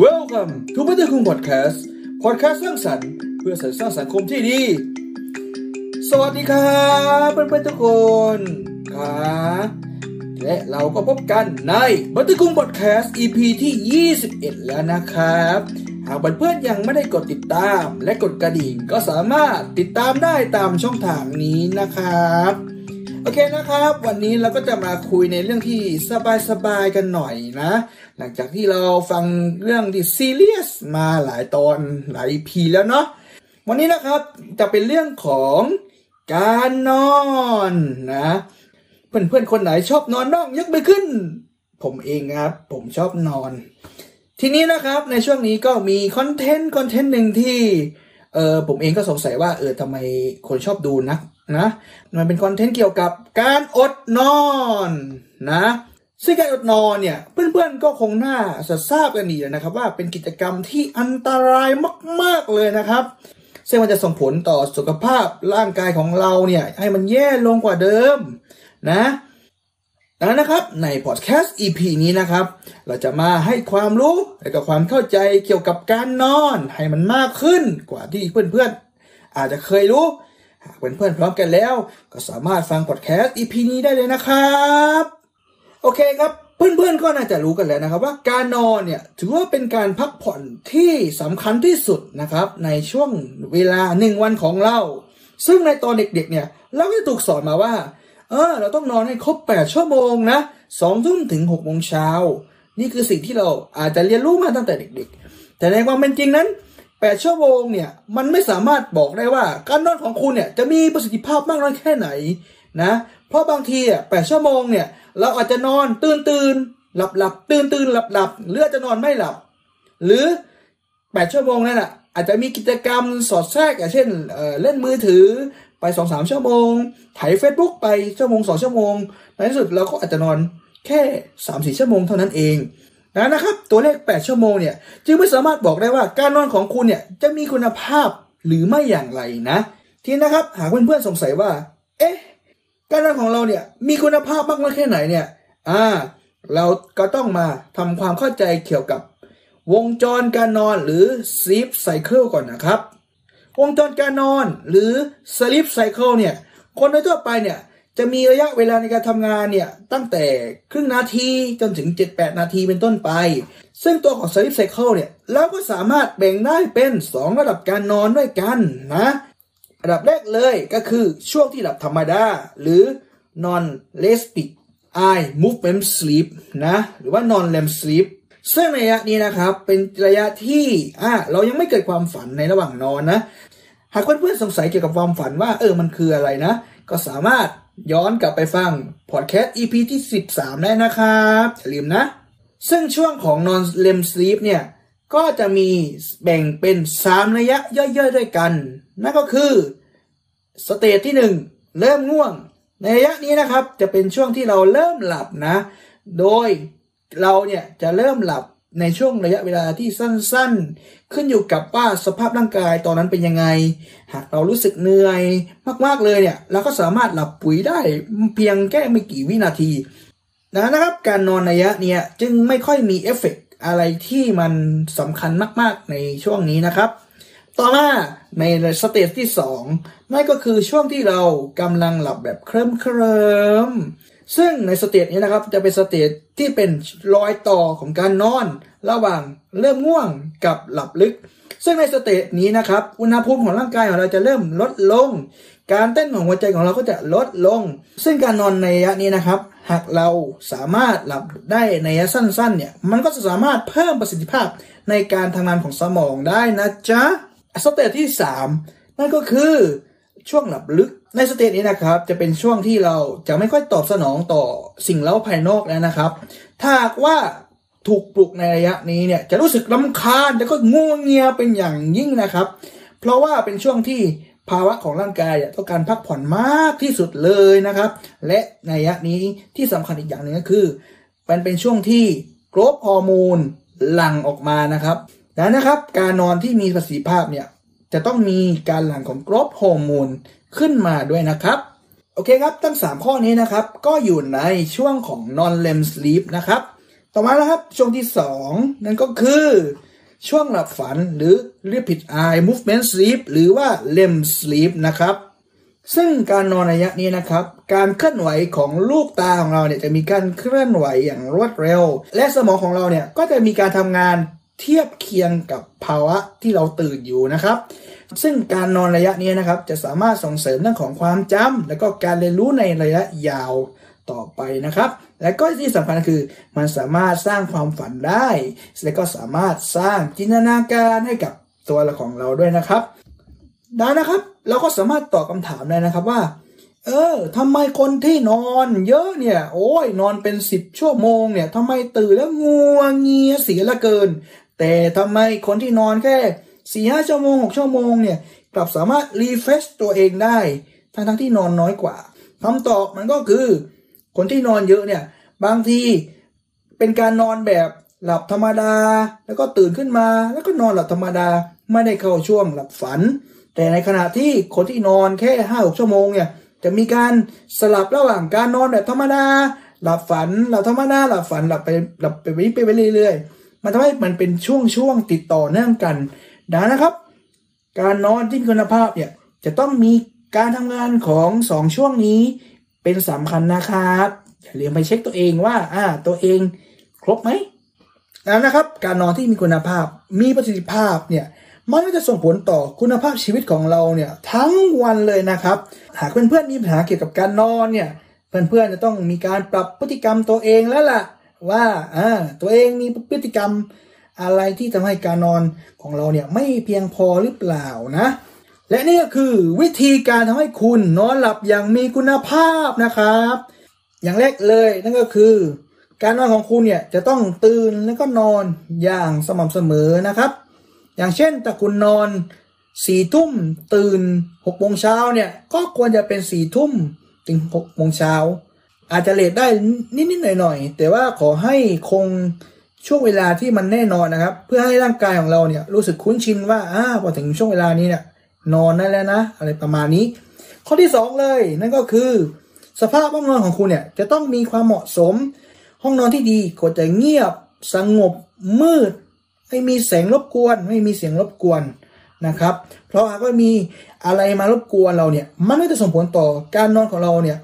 Welcome to พัฒคุง Podcast Podcast สร้างสรรค์เพื่อสร้างสังคมที่ดี สวัสดีครับเพื่อนๆทุกคนครับและเราก็พบกันในบัตรกุง Podcast EP ที่ 21 แล้วนะครับ หากเพื่อนๆยังไม่ได้กดติดตามและกดกระดิ่งก็สามารถติดตามได้ตามช่องทางนี้นะครับ โอเคนะครับ วันนี้เราก็จะมาคุยในเรื่องที่สบายๆกันหน่อยนะ หลังจากที่เราฟังเรื่องที่ซีเรียสมาหลายตอนหลายพีแล้วเนาะวันนี้นะครับจะเป็นเรื่องของการนอนนะเพื่อนๆคนไหนชอบนอนบ้างยกไปขึ้น ผมเองครับ ผมชอบนอน ทีนี้นะครับในช่วงนี้ก็มีคอนเทนต์คอนเทนต์หนึ่งที่เออผมเองก็สงสัยว่าเออทำไมคนชอบดูนัก นะมันเป็นคอนเทนต์เกี่ยวกับการอดนอนนะซึ่งการอดนอนเนี่ยเพื่อนๆก็คงน่าจะทราบกันดีนะครับ ว่าเป็นกิจกรรมที่อันตรายมากๆเลยนะครับ ซึ่งมันจะส่งผลต่อสุขภาพร่างกายของเราเนี่ยให้มันแย่ลงกว่าเดิมนะดังนั้นนะครับในพอดแคสต์ EP นี้นะครับ เราจะมาให้ความรู้และก็ความเข้าใจเกี่ยวกับการนอนให้มันมากขึ้นกว่าที่เพื่อนๆอาจจะเคยรู้ หากเพื่อนๆพร้อมกันแล้ว ก็สามารถฟังพอดแคสต์ EP นี้ได้เลยนะครับ โอเคครับเพื่อนๆก็น่าจะรู้กันแล้วนะครับว่าการนอนเนี่ยถือว่าเป็นการพักผ่อนที่สำคัญที่สุดนะครับ ในช่วงเวลาหนึ่งวันของเรา ซึ่งในตอนเด็กๆเนี่ย เราก็ถูกสอนมาว่า เออ เราต้องนอนให้ครบ 8 ชั่วโมงนะสองทุ่มถึง6โมงเช้า นี่คือสิ่งที่เราอาจจะเรียนรู้มาตั้งแต่เด็กๆ แต่ในความเป็นจริงนั้น 8 ชั่วโมงเนี่ย มันไม่สามารถบอกได้ว่า การนอนของคุณเนี่ยจะมีประสิทธิภาพมากน้อยแค่ไหนนะ เพราะบางทีอะแปชั่วโมงเนี่ย เราอาจจะนอนตื่นตื่นหลับหลับตื่นตื่นหลับหลับหรืออาจจะนอนไม่หลับ หรือ 8 ชั่วโมงนั่นอะอาจจะมีกิจกรรมสอดแทรกอย่างเช่นเเล่นมือถือไปสองสามชั่วโมงถ่ายเฟซบุ๊กไปชั่วโมงสองชั่วโมงในที่สุดเราก็อาจจะนอนแค่สามสี่ชั่วโมงเท่านั้นเอง นะนะครับ ตัวเลข 8 ชั่วโมงเนี่ยจึงไม่สามารถบอกได้ว่าการนอนของคุณเนี่ยจะมีคุณภาพหรือไม่อย่างไรนะ ทีนะครับหากเพื่อนๆสงสัยว่า เอ๊ะการนอนของเราเนี่ยมีคุณภาพมากน้อยแค่ไหนเนี่ยอ่าเราก็ต้องมาทำความเข้าใจเกี่ยวกับ วงจรการนอนหรือ sleep cycle ก่อนนะครับ วงจรการนอนหรือ sleep cycle เนี่ยคนโดยทั่วไปเนี่ย จะมีระยะเวลาในการทำงานเนี่ย ตั้งแต่ครึ่งนาทีจนถึง 7-8 นาทีเป็นต้นไป ซึ่งตัวของ sleep cycle เนี่ยเราก็สามารถแบ่งได้เป็น 2 ระดับการนอนด้วยกันนะระดับแรกเลยก็คือช่วงที่หลับธรรมดา หรือ non resting eye movement sleep นะ หรือว่า non REM sleep ซึ่งระยะนี้นะครับเป็นระยะที่อ่าเรายังไม่เกิดความฝันในระหว่างนอนนะ หากเพื่อนๆสงสัยเกี่ยวกับความฝันว่าเออมันคืออะไรนะ ก็สามารถย้อนกลับไปฟังพอดแคสต์ EP ที่ 13 ได้นะครับ อย่าลืมนะ ซึ่งช่วงของ non REM sleep เนี่ย ก็จะมีแบ่งเป็น 3 ระยะย่อยๆ ด้วยกัน นั่นก็คือสเตจที่ 1 เริ่มง่วง ในระยะนี้นะครับ จะเป็นช่วงที่เราเริ่มหลับนะ โดยเราเนี่ยจะเริ่มหลับ ในช่วงระยะเวลาที่สั้นๆ ขึ้นอยู่กับว่าสภาพร่างกายตอนนั้นเป็นยังไง หากเรารู้สึกเหนื่อยมากๆเลยเนี่ย เราก็สามารถหลับปุ๋ยได้เพียงแค่ไม่กี่วินาทีนะนะครับการนอนระยะเนี้ยจึงไม่ค่อยมีเอฟเฟกอะไรที่มันสำคัญมากๆในช่วงนี้นะครับ ต่อมาใน stage ที่2นั่นก็คือช่วงที่เรากำลังหลับแบบเคลิ้มเคลิ้ม ซึ่งใน stage นี้นะครับจะเป็น stage ที่เป็นรอยต่อของการนอน ระหว่างเริ่มง่วงกับหลับลึก ซึ่งใน stage นี้นะครับอุณหภูมิของร่างกายของเราจะเริ่มลดลง การเต้นของหัวใจของเราก็จะลดลง ซึ่งการนอนในระยะนี้นะครับ หากเราสามารถหลับได้ในระยะสั้นๆเนี่ยมันก็จะสามารถเพิ่มประสิทธิภาพในการทำงานของสมองได้นะจ๊ะstage ที่ 3 นั่นก็คือ ช่วงหลับลึก ใน stage นี้นะครับ จะเป็นช่วงที่เราจะไม่ค่อยตอบสนองต่อสิ่งเร้าภายนอกแล้วนะครับ ถ้าว่าถูกปลุกในระยะนี้เนี่ยจะรู้สึกรำคาญแล้วก็งัวเงียเป็นอย่างยิ่งนะครับ เพราะว่าเป็นช่วงที่ภาวะของร่างกายต้องการพักผ่อนมากที่สุดเลยนะครับ และในระยะนี้ที่สำคัญอีกอย่างหนึ่งก็คือ มันเป็นช่วงที่ growth hormoneหลั่งออกมานะครับดังนั้นนะครับ การนอนที่มีประสิทธิภาพเนี่ย จะต้องมีการหลั่งของกรทฮอร์โมนขึ้นมาด้วยนะครับ โอเคครับ ทั้ง 3 ข้อนี้นะครับ ก็อยู่ในช่วงของ non REM sleep นะครับ ต่อมาแล้วครับ ช่วงที่สองนั่นก็คือ ช่วงหลับฝันหรือเรียกผิด eye movement sleep หรือว่า REM sleep นะครับซึ่งการนอนระยะนี้นะครับ การเคลื่อนไหวของลูกตาของเราเนี่ยจะมีการเคลื่อนไหวอย่างรวดเร็ว และสมองของเราเนี่ยก็จะมีการทำงาน เทียบเคียงกับภาวะที่เราตื่นอยู่นะครับ ซึ่งการนอนระยะนี้นะครับ จะสามารถส่งเสริมเรื่องของความจำและก็การเรียนรู้ในระยะยาวต่อไปนะครับ และก็ที่สำคัญคือ มันสามารถสร้างความฝันได้ และก็สามารถสร้างจินตนาการให้กับตัวเราของเราด้วยนะครับได้นะครับ เราก็สามารถตอบคำถามได้นะครับว่า เออทำไมคนที่นอนเยอะเนี่ย โอ้ยนอนเป็นสิบชั่วโมงเนี่ยทำไมตื่นแล้วงัวเงียเสียละเกิน แต่ทำไมคนที่นอนแค่สี่ห้าชั่วโมงหกชั่วโมงเนี่ยกลับสามารถรีเฟชตัวเองได้ ทั้งทั้งที่นอนน้อยกว่าคำตอบมันก็คือ คนที่นอนเยอะเนี่ยบางทีเป็นการนอนแบบหลับธรรมดา แล้วก็ตื่นขึ้นมา แล้วก็นอนหลับธรรมดาไม่ได้เข้าช่วงหลับฝัน แต่ในขณะที่คนที่นอนแค่ห้าหกชั่วโมงเนี่ยจะมีการสลับระหว่างการนอนแบบธรรมดา หลับฝันหลับธรรมดาหลับฝันหลับไปหลับไปไปไปเรื่อยๆ มันทำให้มันเป็นช่วงช่วงติดต่อเนื่องกันดังนะครับ การนอนที่มีคุณภาพเนี่ยจะต้องมีการทำงานของสองช่วงนี้เป็นสำคัญนะครับอย่าลืมไปเช็คตัวเองว่าอ่าตัวเองครบไหมแล้วนะครับ การนอนที่มีคุณภาพมีประสิทธิภาพเนี่ยมันก็จะส่งผลต่อคุณภาพชีวิตของเราเนี่ยทั้งวันเลยนะครับ หากเพื่อนๆมีปัญหาเกี่ยวกับการนอนเนี่ยเพื่อนๆจะต้องมีการปรับพฤติกรรมตัวเองแล้วล่ะ ว่าตัวเองมีพฤติกรรมอะไรที่ทำให้การนอนของเราเนี่ยไม่เพียงพอหรือเปล่านะ และนี่ก็คือวิธีการทำให้คุณนอนหลับอย่างมีคุณภาพนะครับ อย่างแรกเลยนั่นก็คือ การนอนของคุณเนี่ยจะต้องตื่นแล้วก็นอนอย่างสม่ำเสมอนะครับ อย่างเช่นถ้าคุณนอนสี่ทุ่มตื่นหกโมงเช้าเนี่ยก็ควรจะเป็นสี่ทุ่มถึงหกโมงเช้า อาจจะเลทได้นิดๆหน่อยๆแต่ว่าขอให้คงช่วงเวลาที่มันแน่นอนนะครับ เพื่อให้ร่างกายของเราเนี่ยรู้สึกคุ้นชินว่าอ่าพอถึงช่วงเวลานี้เนี่ยนอนได้แล้วนะ อะไรประมาณนี้ ข้อที่สองเลยนั่นก็คือ สภาพห้องนอนของคุณเนี่ยจะต้องมีความเหมาะสม ห้องนอนที่ดีควรจะเงียบ สงบมืด ไม่มีแสงรบกวน ไม่มีเสียงรบกวนนะครับ เพราะหากว่ามีอะไรมารบกวนเราเนี่ยมันก็จะส่งผลต่อการนอนของเราเนี่ย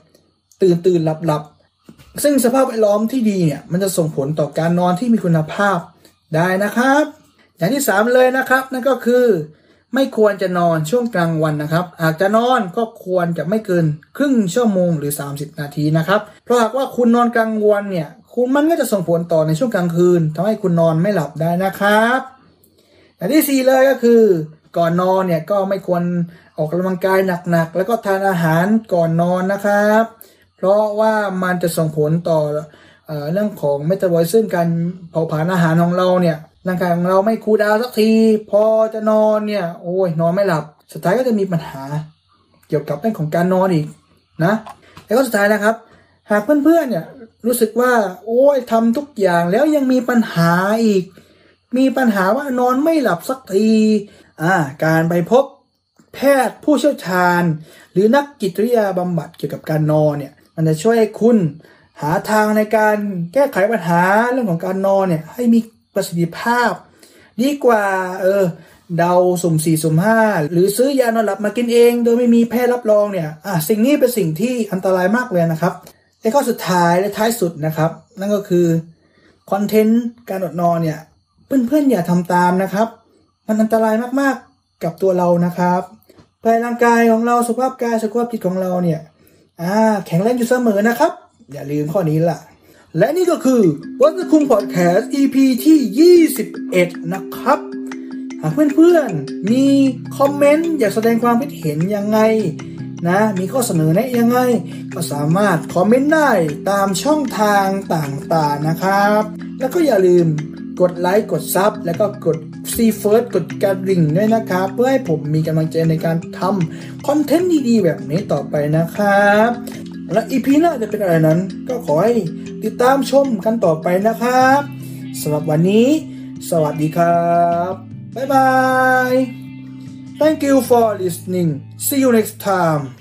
ตื่นตื่นหลับหลับซึ่งสภาพแวดล้อมที่ดีเนี่ยมันจะส่งผลต่อการนอนที่มีคุณภาพได้นะครับ อย่างที่สามเลยนะครับ นั่นก็คือ ไม่ควรจะนอนช่วงกลางวันนะครับหากจะนอนก็ควรจะไม่เกินครึ่งชั่วโมงหรือ 30 นาทีนะครับเพราะหากว่าคุณนอนกลางวันเนี่ยคุณมันก็จะส่งผลต่อในช่วงกลางคืนทำให้คุณนอนไม่หลับได้นะครับอย่างที่สี่เลยก็คือ ก่อนนอนเนี่ยก็ไม่ควรออกกำลังกายหนักๆแล้วก็ทานอาหารก่อนนอนนะครับ เพราะว่ามันจะส่งผลต่อเรื่องของเมตาบอลิซึมการเผาผลาญอาหารของเราเนี่ยร่างกายของเราไม่คูลดาวสักที พอจะนอนเนี่ย โอ้ยนอนไม่หลับ สุดท้ายก็จะมีปัญหา เกี่ยวกับเรื่องของการนอนอีกนะแล้วก็สุดท้ายนะครับ หากเพื่อนๆเนี่ยรู้สึกว่า โอ้ยทำทุกอย่างแล้วยังมีปัญหาอีก มีปัญหาว่านอนไม่หลับสักทีอ่าการไปพบแพทย์ผู้เชี่ยวชาญ หรือนักจิตวิทยาบำบัดเกี่ยวกับการนอนเนี่ย มันจะช่วยให้คุณหาทางในการแก้ไขปัญหาเรื่องของการนอนเนี่ยให้มีประสิทธิภาพ ดีกว่าเออเดาสุ่มสี่สุ่มห้าหรือซื้อยานอนหลับมากินเอง โดยไม่มีแพทย์รับรองเนี่ยอะสิ่งนี้เป็นสิ่งที่อันตรายมากเลยนะครับและข้อสุดท้ายและท้ายสุดนะครับ นั่นก็คือคอนเทนต์การอดนอนเนี่ยเพื่อนๆอย่าทำตามนะครับ มันอันตรายมากๆกับตัวเรานะครับภายร่างกายของเราสุขภาพกายสุขภาพจิตของเราเนี่ย อ่าแข็งแรงอยู่เสมอนะครับ อย่าลืมข้อนี้ล่ะ และนี่ก็คือวัตคุงพอดแคสต์ EP ที่ 21 นะครับ หากเพื่อนๆ มีคอมเมนต์อยากแสดงความคิดเห็นยังไงนะมีข้อเสนอแนะยังไง ก็สามารถคอมเมนต์ได้ตามช่องทางต่างๆนะครับ แล้วก็อย่าลืม กดไลค์กด sub แล้วก็กด see first กดกระดิ่งด้วยนะครับ เพื่อให้ผมมีกำลังใจในการทำคอนเทนต์ดีๆ แบบนี้ต่อไปนะครับ และ EP หน้าจะเป็นอะไรนั้น ก็ขอให้ติดตามชมกันต่อไปนะครับสำหรับวันนี้ สวัสดีครับ บ๊ายบาย Thank you for listening see you next time